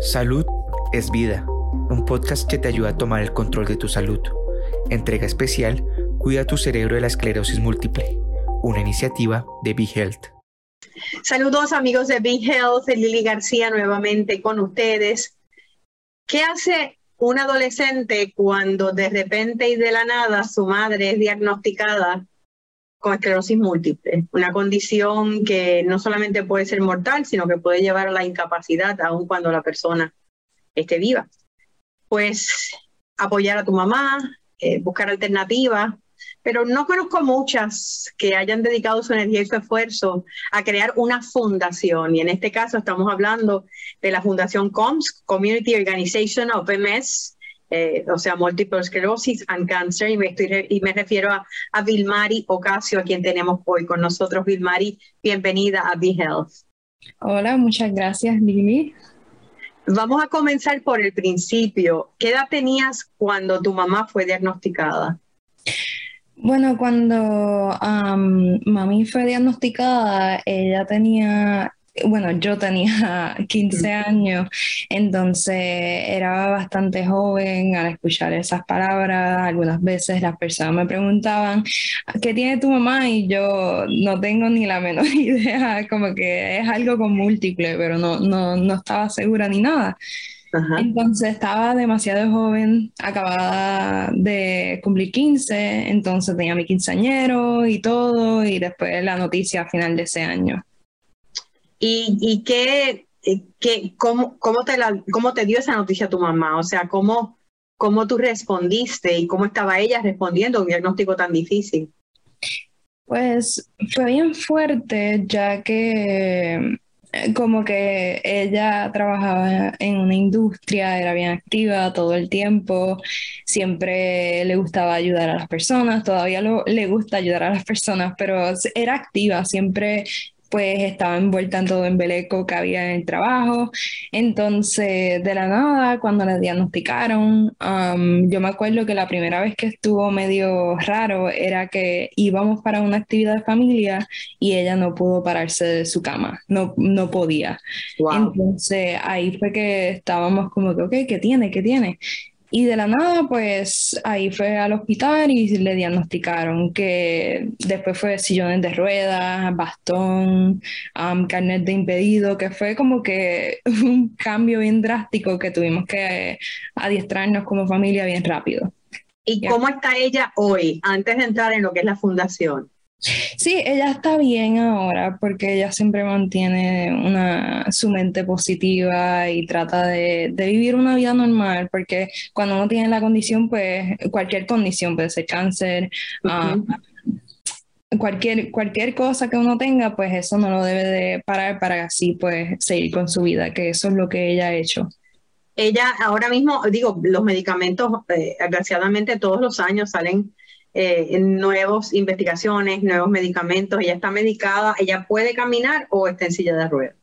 Salud es vida, un podcast que te ayuda a tomar el control de tu salud. Entrega especial, Cuida tu cerebro de la esclerosis múltiple, una iniciativa de Big Health. Saludos amigos de Big Health, Lili García nuevamente con ustedes. ¿Qué hace un adolescente cuando de repente y de la nada su madre es diagnosticada con esclerosis múltiple, una condición que no solamente puede ser mortal, sino que puede llevar a la incapacidad aun cuando la persona esté viva. Pues apoyar a tu mamá, eh, buscar alternativas, pero no conozco muchas que hayan dedicado su energía y su esfuerzo a crear una fundación. Y en este caso estamos hablando de la Fundación COMS, Community Organization of MS, eh, o sea, Multiple Sclerosis and Cancer, y me, estoy, y me refiero a, a Vilmari Ocasio, a quien tenemos hoy con nosotros. Vilmari, bienvenida a Be Health. Hola, muchas gracias, Lili. Vamos a comenzar por el principio. ¿Qué edad tenías cuando tu mamá fue diagnosticada? Bueno, cuando mami fue diagnosticada, ella tenía bueno, yo tenía 15 años, entonces era bastante joven al escuchar esas palabras. Algunas veces las personas me preguntaban, ¿qué tiene tu mamá? Y yo no tengo ni la menor idea, como que es algo con múltiple, pero no, no, no estaba segura ni nada. Entonces estaba demasiado joven, acababa de cumplir 15, entonces tenía mi quinceañero y todo, y después la noticia a final de ese año. ¿Y, qué, eh, qué cómo, cómo, te la, cómo te dio esa noticia tu mamá? O sea, ¿cómo, ¿cómo tú respondiste y cómo estaba ella respondiendo un diagnóstico tan difícil? Pues fue bien fuerte, ya que eh, como que ella trabajaba en una industria, era bien activa todo el tiempo, siempre le gustaba ayudar a las personas, todavía le gusta ayudar a las personas, pero era activa, siempre pues estaba envuelta en todo en beleco que había en el trabajo. Entonces, de la nada, cuando la diagnosticaron, um, yo me acuerdo que la primera vez que estuvo medio raro era que íbamos para una actividad de familia y ella no pudo pararse de su cama, no, no podía. Entonces, ahí fue que estábamos como que, ok, ¿qué tiene? ¿Qué tiene? Y de la nada, pues ahí fue al hospital y le diagnosticaron que después fue sillones de ruedas, bastón, carnet de impedido, que fue como que un cambio bien drástico que tuvimos que adiestrarnos como familia bien rápido. ¿Y cómo está ella hoy, antes de entrar en lo que es la fundación? Sí, ella está bien ahora porque ella siempre mantiene una, su mente positiva y trata de, vivir una vida normal porque cuando uno tiene la condición, pues cualquier condición puede ser cáncer, ah, cualquier, cualquier cosa que uno tenga, pues eso no lo debe de parar para así pues seguir con su vida, que eso es lo que ella ha hecho. Ella ahora mismo, digo, los medicamentos, eh, desgraciadamente todos los años salen eh, nuevas investigaciones, nuevos medicamentos. Ella está medicada, ella puede caminar o está en silla de ruedas.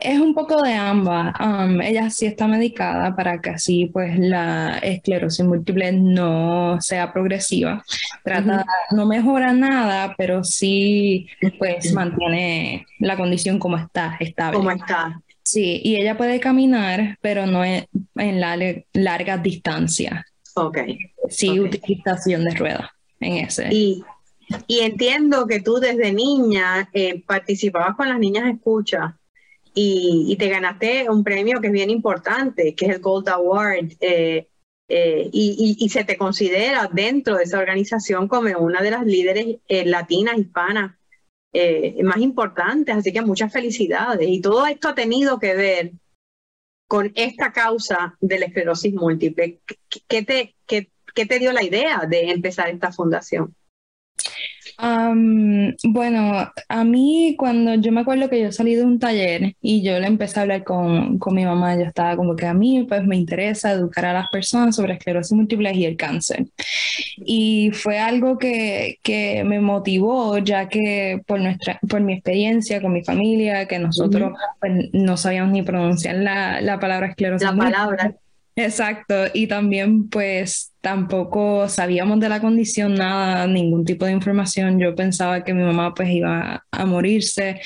Es un poco de ambas. Um, ella sí está medicada para que así pues la esclerosis múltiple no sea progresiva. Trata, no mejora nada, pero sí pues mantiene la condición como está, estable. Como está. Sí, y ella puede caminar, pero no en, en la, larga distancia. Ok. Sí, utilización de ruedas en ese. Y, y, entiendo que tú desde niña eh, participabas con las niñas escucha y, y, te ganaste un premio que es bien importante, que es el Gold Award. Eh, eh, y, y, se te considera dentro de esa organización como una de las líderes latinas, hispanas más importantes. Así que muchas felicidades. Y todo esto ha tenido que ver con esta causa de la esclerosis múltiple. ¿Qué te, qué, qué te dio la idea de empezar esta fundación? bueno, a mí cuando yo me acuerdo que yo salí de un taller y yo le empecé a hablar con, con, mi mamá, yo estaba como que a mí pues me interesa educar a las personas sobre esclerosis múltiple y el cáncer. Y fue algo que, que me motivó ya que por, nuestra, por mi experiencia con mi familia, que nosotros pues, no sabíamos ni pronunciar la, la palabra esclerosis. La palabra. Exacto, y también pues tampoco sabíamos de la condición nada, ningún tipo de información. Yo pensaba que mi mamá pues iba a morirse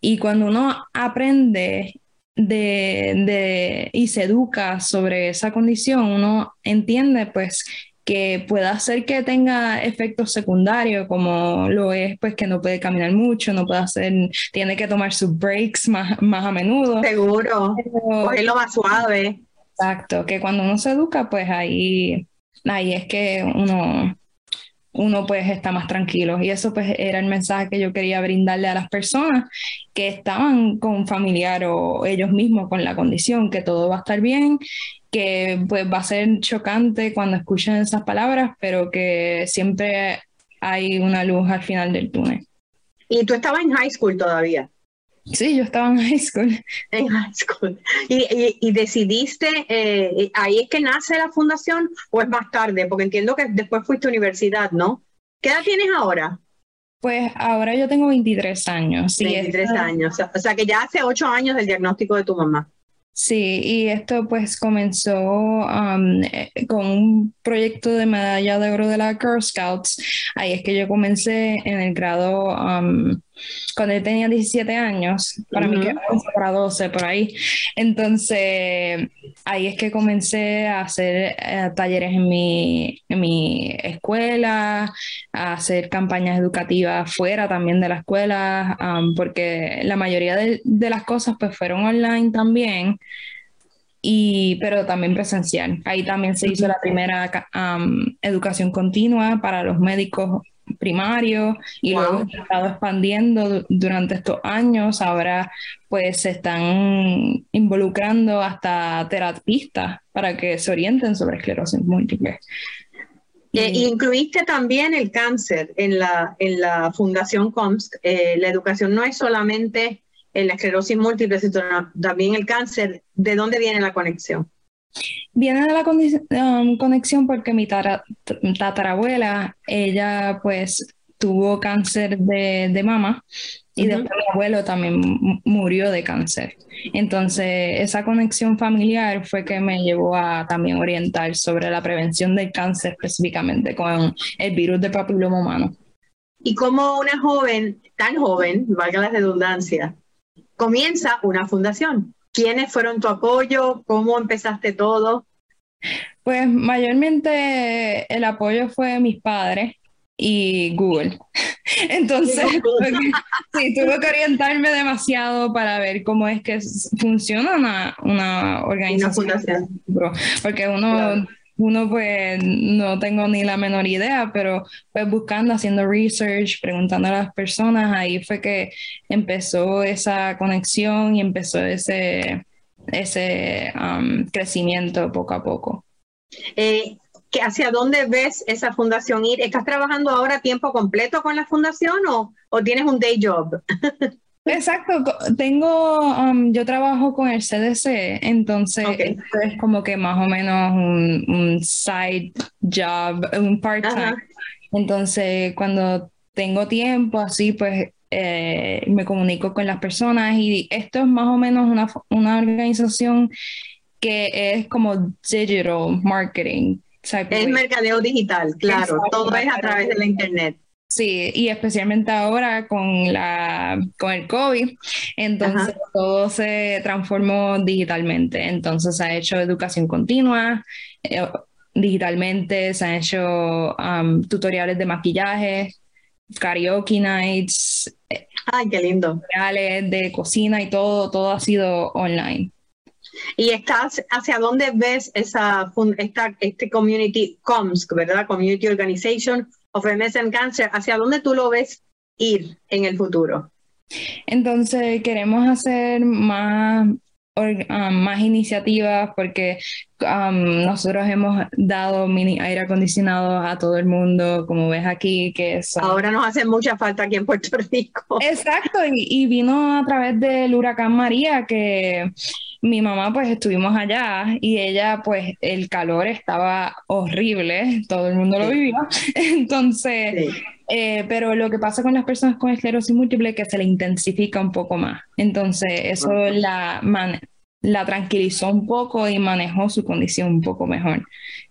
y cuando uno aprende de, y se educa sobre esa condición, uno entiende pues que pueda hacer que tenga efectos secundarios, como lo es, pues que no puede caminar mucho, no puede hacer, tiene que tomar sus breaks más, más a menudo. Seguro, lo más suave. Exacto, que cuando uno se educa, pues ahí, ahí es que uno, uno pues está más tranquilo. Y eso pues era el mensaje que yo quería brindarle a las personas que estaban con familiar o ellos mismos con la condición, que todo va a estar bien, que pues va a ser chocante cuando escuchen esas palabras, pero que siempre hay una luz al final del túnel. ¿Y tú estabas en high school todavía? Sí, yo estaba en high school. En high school. ¿Y, decidiste, eh, ahí es que nace la fundación o es más tarde? Porque entiendo que después fuiste a universidad, ¿no? ¿Qué edad tienes ahora? Pues ahora yo tengo 23 años. Sí, 23 años. O sea que ya hace 8 años del diagnóstico de tu mamá. Sí, y esto pues comenzó um, eh, con un proyecto de medalla de oro de la Girl Scouts. Ahí es que yo comencé en el grado um, cuando yo tenía 17 años, para mí que para 12 por ahí. Entonces, ahí es que comencé a hacer eh, talleres en mi, en mi escuela, a hacer campañas educativas fuera también de la escuela, porque la mayoría de, de, las cosas pues fueron online también. Y, pero también presencial. Ahí también se hizo la primera educación continua para los médicos primario y luego se ha estado expandiendo durante estos años. Ahora pues se están involucrando hasta terapistas para que se orienten sobre esclerosis múltiple. Eh, incluiste también el cáncer en la, en la Fundación COMSC. Eh, la educación no es solamente en la esclerosis múltiple, sino también el cáncer. ¿De dónde viene la conexión? Viene de la um, conexión porque mi tatarabuela, ella pues tuvo cáncer de, mama y después mi abuelo también murió de cáncer. Entonces, esa conexión familiar fue que me llevó a también orientar sobre la prevención del cáncer específicamente con el virus de papiloma humano. Y como una joven, tan joven, valga la redundancia, comienza una fundación. ¿Quiénes fueron tu apoyo? ¿Cómo empezaste todo? Pues mayormente el apoyo fue mis padres y Google. Entonces, sí, tuve que orientarme demasiado para ver cómo es que funciona una, una organización. Porque uno, uno pues no tengo ni la menor idea, pero pues buscando, haciendo research, preguntando a las personas, ahí fue que empezó esa conexión y empezó ese, ese um, crecimiento poco a poco. Eh, ¿Hacia dónde ves esa fundación ir? ¿Estás trabajando ahora tiempo completo con la fundación o, o tienes un day job? Exacto, tengo, um, yo trabajo con el CDC, entonces es como que más o menos un, side job, un part-time. Entonces, cuando tengo tiempo, así pues eh, me comunico con las personas y esto es más o menos una, una organización que es como digital marketing. Es mercadeo digital, claro, todo es a través de la internet. Sí, y especialmente ahora con, la, con el COVID, entonces todo se transformó digitalmente. Entonces se ha hecho educación continua eh, digitalmente, se han hecho um, tutoriales de maquillaje, karaoke nights. Ay, qué lindo. Tutoriales de cocina y todo, todo ha sido online. ¿Y estás hacia dónde ves esa esta, este community COMS, verdad? Community Organization MS and Cancer, ¿hacia dónde tú lo ves ir en el futuro? Entonces, queremos hacer más, um, más iniciativas porque um, nosotros hemos dado mini aire acondicionado a todo el mundo, como ves aquí, que Ahora nos hace mucha falta aquí en Puerto Rico. Exacto, y vino a través del huracán María, que mi mamá pues estuvimos allá y ella pues el calor estaba horrible, todo el mundo lo vivía, entonces, eh, pero lo que pasa con las personas con esclerosis múltiple es que se le intensifica un poco más, entonces eso la la tranquilizó un poco y manejó su condición un poco mejor.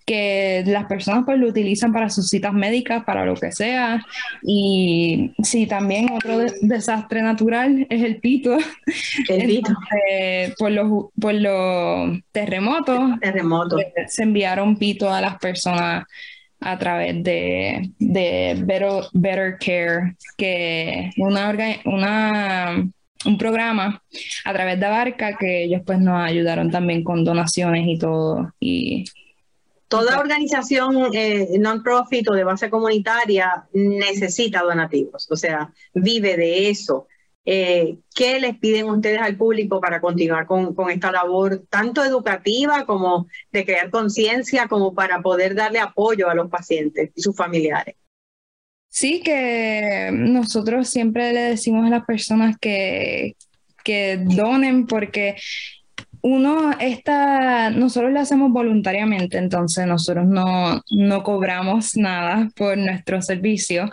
Que las personas pues lo utilizan para sus citas médicas, para lo que sea. Y sí, también otro desastre natural es el pito. El pito. por, los, por los terremotos, terremotos. Eh, se enviaron pito a las personas a través de, de Better, Better Care, que una, una un programa a través de Abarca que ellos pues nos ayudaron también con donaciones y todo. Y, Toda organización eh, non-profit o de base comunitaria necesita donativos, o sea, vive de eso. Eh, ¿Qué les piden ustedes al público para continuar con, con esta labor, tanto educativa como de crear conciencia, como para poder darle apoyo a los pacientes y sus familiares? Sí, que nosotros siempre le decimos a las personas que, que donen porque uno está, nosotros lo hacemos voluntariamente, entonces nosotros no, no cobramos nada por nuestro servicio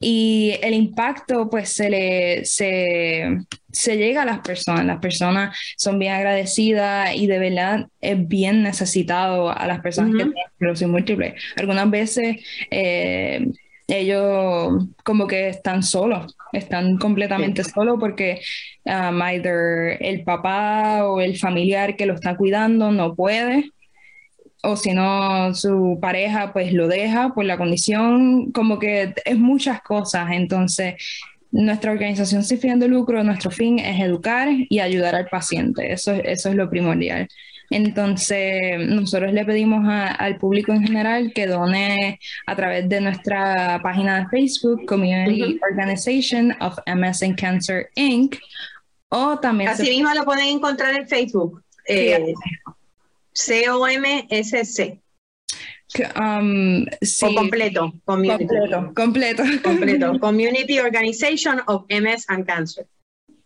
y el impacto pues se le se, se, llega a las personas, las personas son bien agradecidas y de verdad es bien necesitado a las personas que tienen esclerosis múltiple. Algunas veces eh, ellos como que están solos, están completamente solos porque um, either el papá o el familiar que lo está cuidando no puede, o si no, su pareja pues lo deja por la condición, como que es muchas cosas. Entonces, nuestra organización sin fin de lucro, nuestro fin es educar y ayudar al paciente, eso, eso es lo primordial. Entonces, nosotros le pedimos al público en general que done a través de nuestra página de Facebook, Community Organization of MS and Cancer Inc. O también. Así mismo lo pueden encontrar en Facebook. Eh, C-O-M-S-C. Um, o completo, completo, completo, completo. Community Organization of MS and Cancer.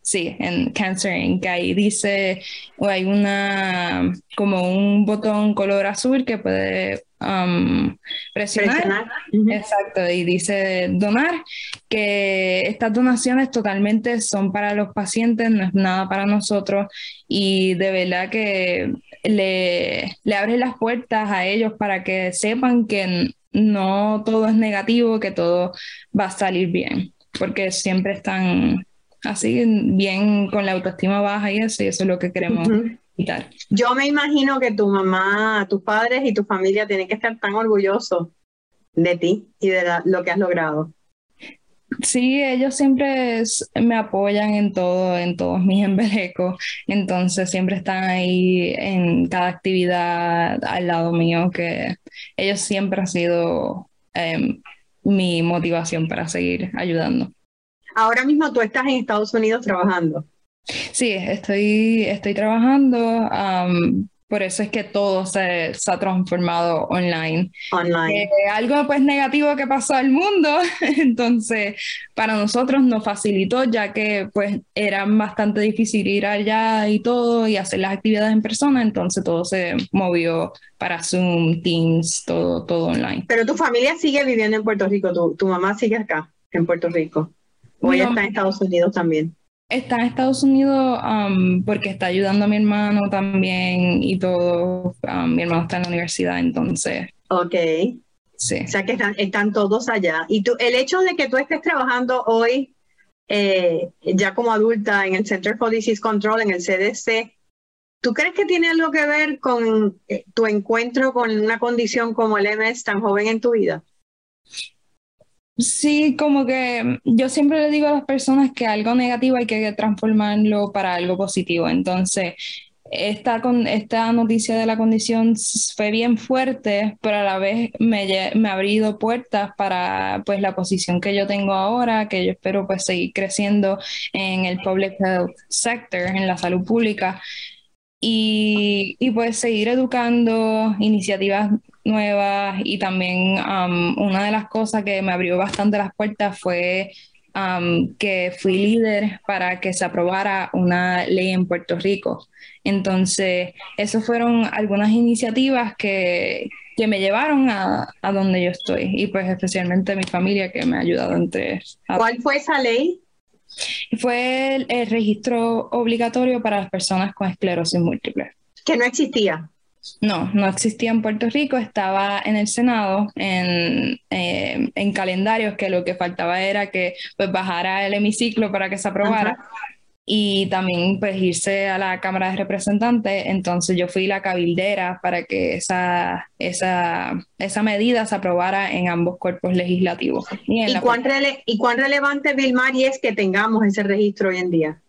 Sí, en Cancer Inc. Ahí dice, o hay una, como un botón color azul que puede um, presionar. Exacto, y dice donar, que estas donaciones totalmente son para los pacientes, no es nada para nosotros, y de verdad que le, le abre las puertas a ellos para que sepan que no todo es negativo, que todo va a salir bien, porque siempre están así bien con la autoestima baja y eso, y eso es lo que queremos quitar. Yo me imagino que tu mamá, tus padres y tu familia tienen que estar tan orgullosos de ti y de lo que has logrado. Sí, ellos siempre me apoyan en todo, en todos mis embelecos, entonces siempre están ahí en cada actividad al lado mío, que ellos siempre han sido em, mi motivación para seguir ayudando. Ahora mismo tú estás en Estados Unidos trabajando. Sí, estoy, estoy trabajando. por eso es que todo se, ha transformado online. Online. Eh, algo pues negativo que pasó al mundo, entonces para nosotros nos facilitó ya que pues era bastante difícil ir allá y todo y hacer las actividades en persona, entonces todo se movió para Zoom, Teams, todo, todo online. Pero tu familia sigue viviendo en Puerto Rico, tu, tu mamá sigue acá, en Puerto Rico. ¿O ella está en Estados Unidos también? Está en Estados Unidos um, porque está ayudando a mi hermano también y todo. Um, mi hermano está en la universidad, entonces. Ok. Sí. O sea que están, están todos allá. Y tú, el hecho de que tú estés trabajando hoy eh, ya como adulta en el Center for Disease Control, en el CDC, ¿tú crees que tiene algo que ver con eh, tu encuentro con una condición como el MS tan joven en tu vida? Sí, como que yo siempre le digo a las personas que algo negativo hay que transformarlo para algo positivo. Entonces, esta, con, esta noticia de la condición fue bien fuerte, pero a la vez me, me ha abrido puertas para pues la posición que yo tengo ahora, que yo espero pues seguir creciendo en el public health sector, en la salud pública. Y, y, pues seguir educando iniciativas nuevas y también um, una de las cosas que me abrió bastante las puertas fue um, que fui líder para que se aprobara una ley en Puerto Rico. Entonces, esas fueron algunas iniciativas que, que me llevaron a, a, donde yo estoy y pues especialmente mi familia que me ha ayudado entre... ¿Cuál fue esa ley? Fue el, registro obligatorio para las personas con esclerosis múltiple. Que no existía. No, no existía en Puerto Rico, estaba en el Senado, en, eh, en calendarios, que lo que faltaba era que pues, bajara el hemiciclo para que se aprobara y también pues irse a la Cámara de Representantes. Entonces yo fui la cabildera para que esa, esa, esa medida se aprobara en ambos cuerpos legislativos. ¿Y, cuán, ¿Y cuán relevante, Vilmari, es que tengamos ese registro hoy en día?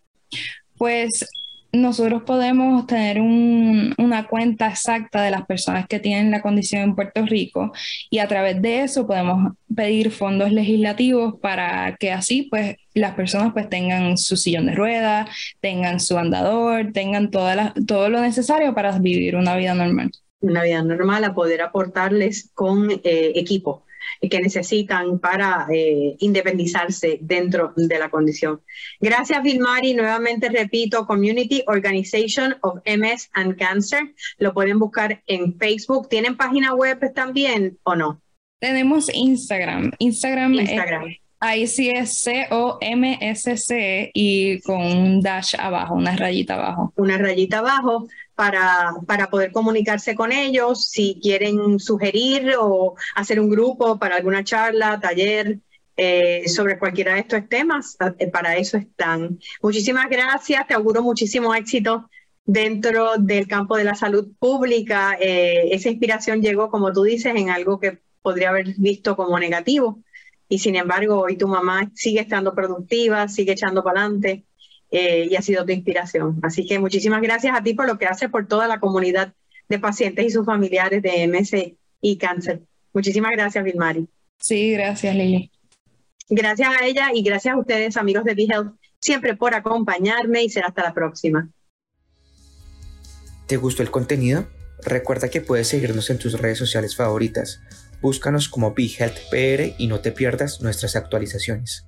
Pues nosotros podemos tener una cuenta exacta de las personas que tienen la condición en Puerto Rico y a través de eso podemos pedir fondos legislativos para que así pues las personas pues tengan su sillón de ruedas, tengan su andador, tengan toda todo lo necesario para vivir una vida normal. Una vida normal a poder aportarles con eh, equipo que necesitan para eh, independizarse dentro de la condición. Gracias, Vilmari. Nuevamente repito, Community Organization of MS and Cancer. Lo pueden buscar en Facebook. ¿Tienen página web también o no? Tenemos Instagram. Instagram. Instagram. ahí sí es C-O-M-S-C y con un dash abajo, una rayita abajo. Una rayita abajo para, para poder comunicarse con ellos, si quieren sugerir o hacer un grupo para alguna charla, taller, eh, sobre cualquiera de estos temas, eh, para eso están. Muchísimas gracias, te auguro muchísimo éxito dentro del campo de la salud pública. Eh, esa inspiración llegó, como tú dices, en algo que podría haber visto como negativo. Y sin embargo, hoy tu mamá sigue estando productiva, sigue echando para adelante eh, y ha sido tu inspiración. Así que muchísimas gracias a ti por lo que haces por toda la comunidad de pacientes y sus familiares de MS y cáncer. Muchísimas gracias, Vilmari. Sí, gracias, Lili. Gracias a ella y gracias a ustedes, amigos de BeHealth, siempre por acompañarme y será hasta la próxima. ¿Te gustó el contenido? Recuerda que puedes seguirnos en tus redes sociales favoritas. Búscanos como BeHealthPR y no te pierdas nuestras actualizaciones.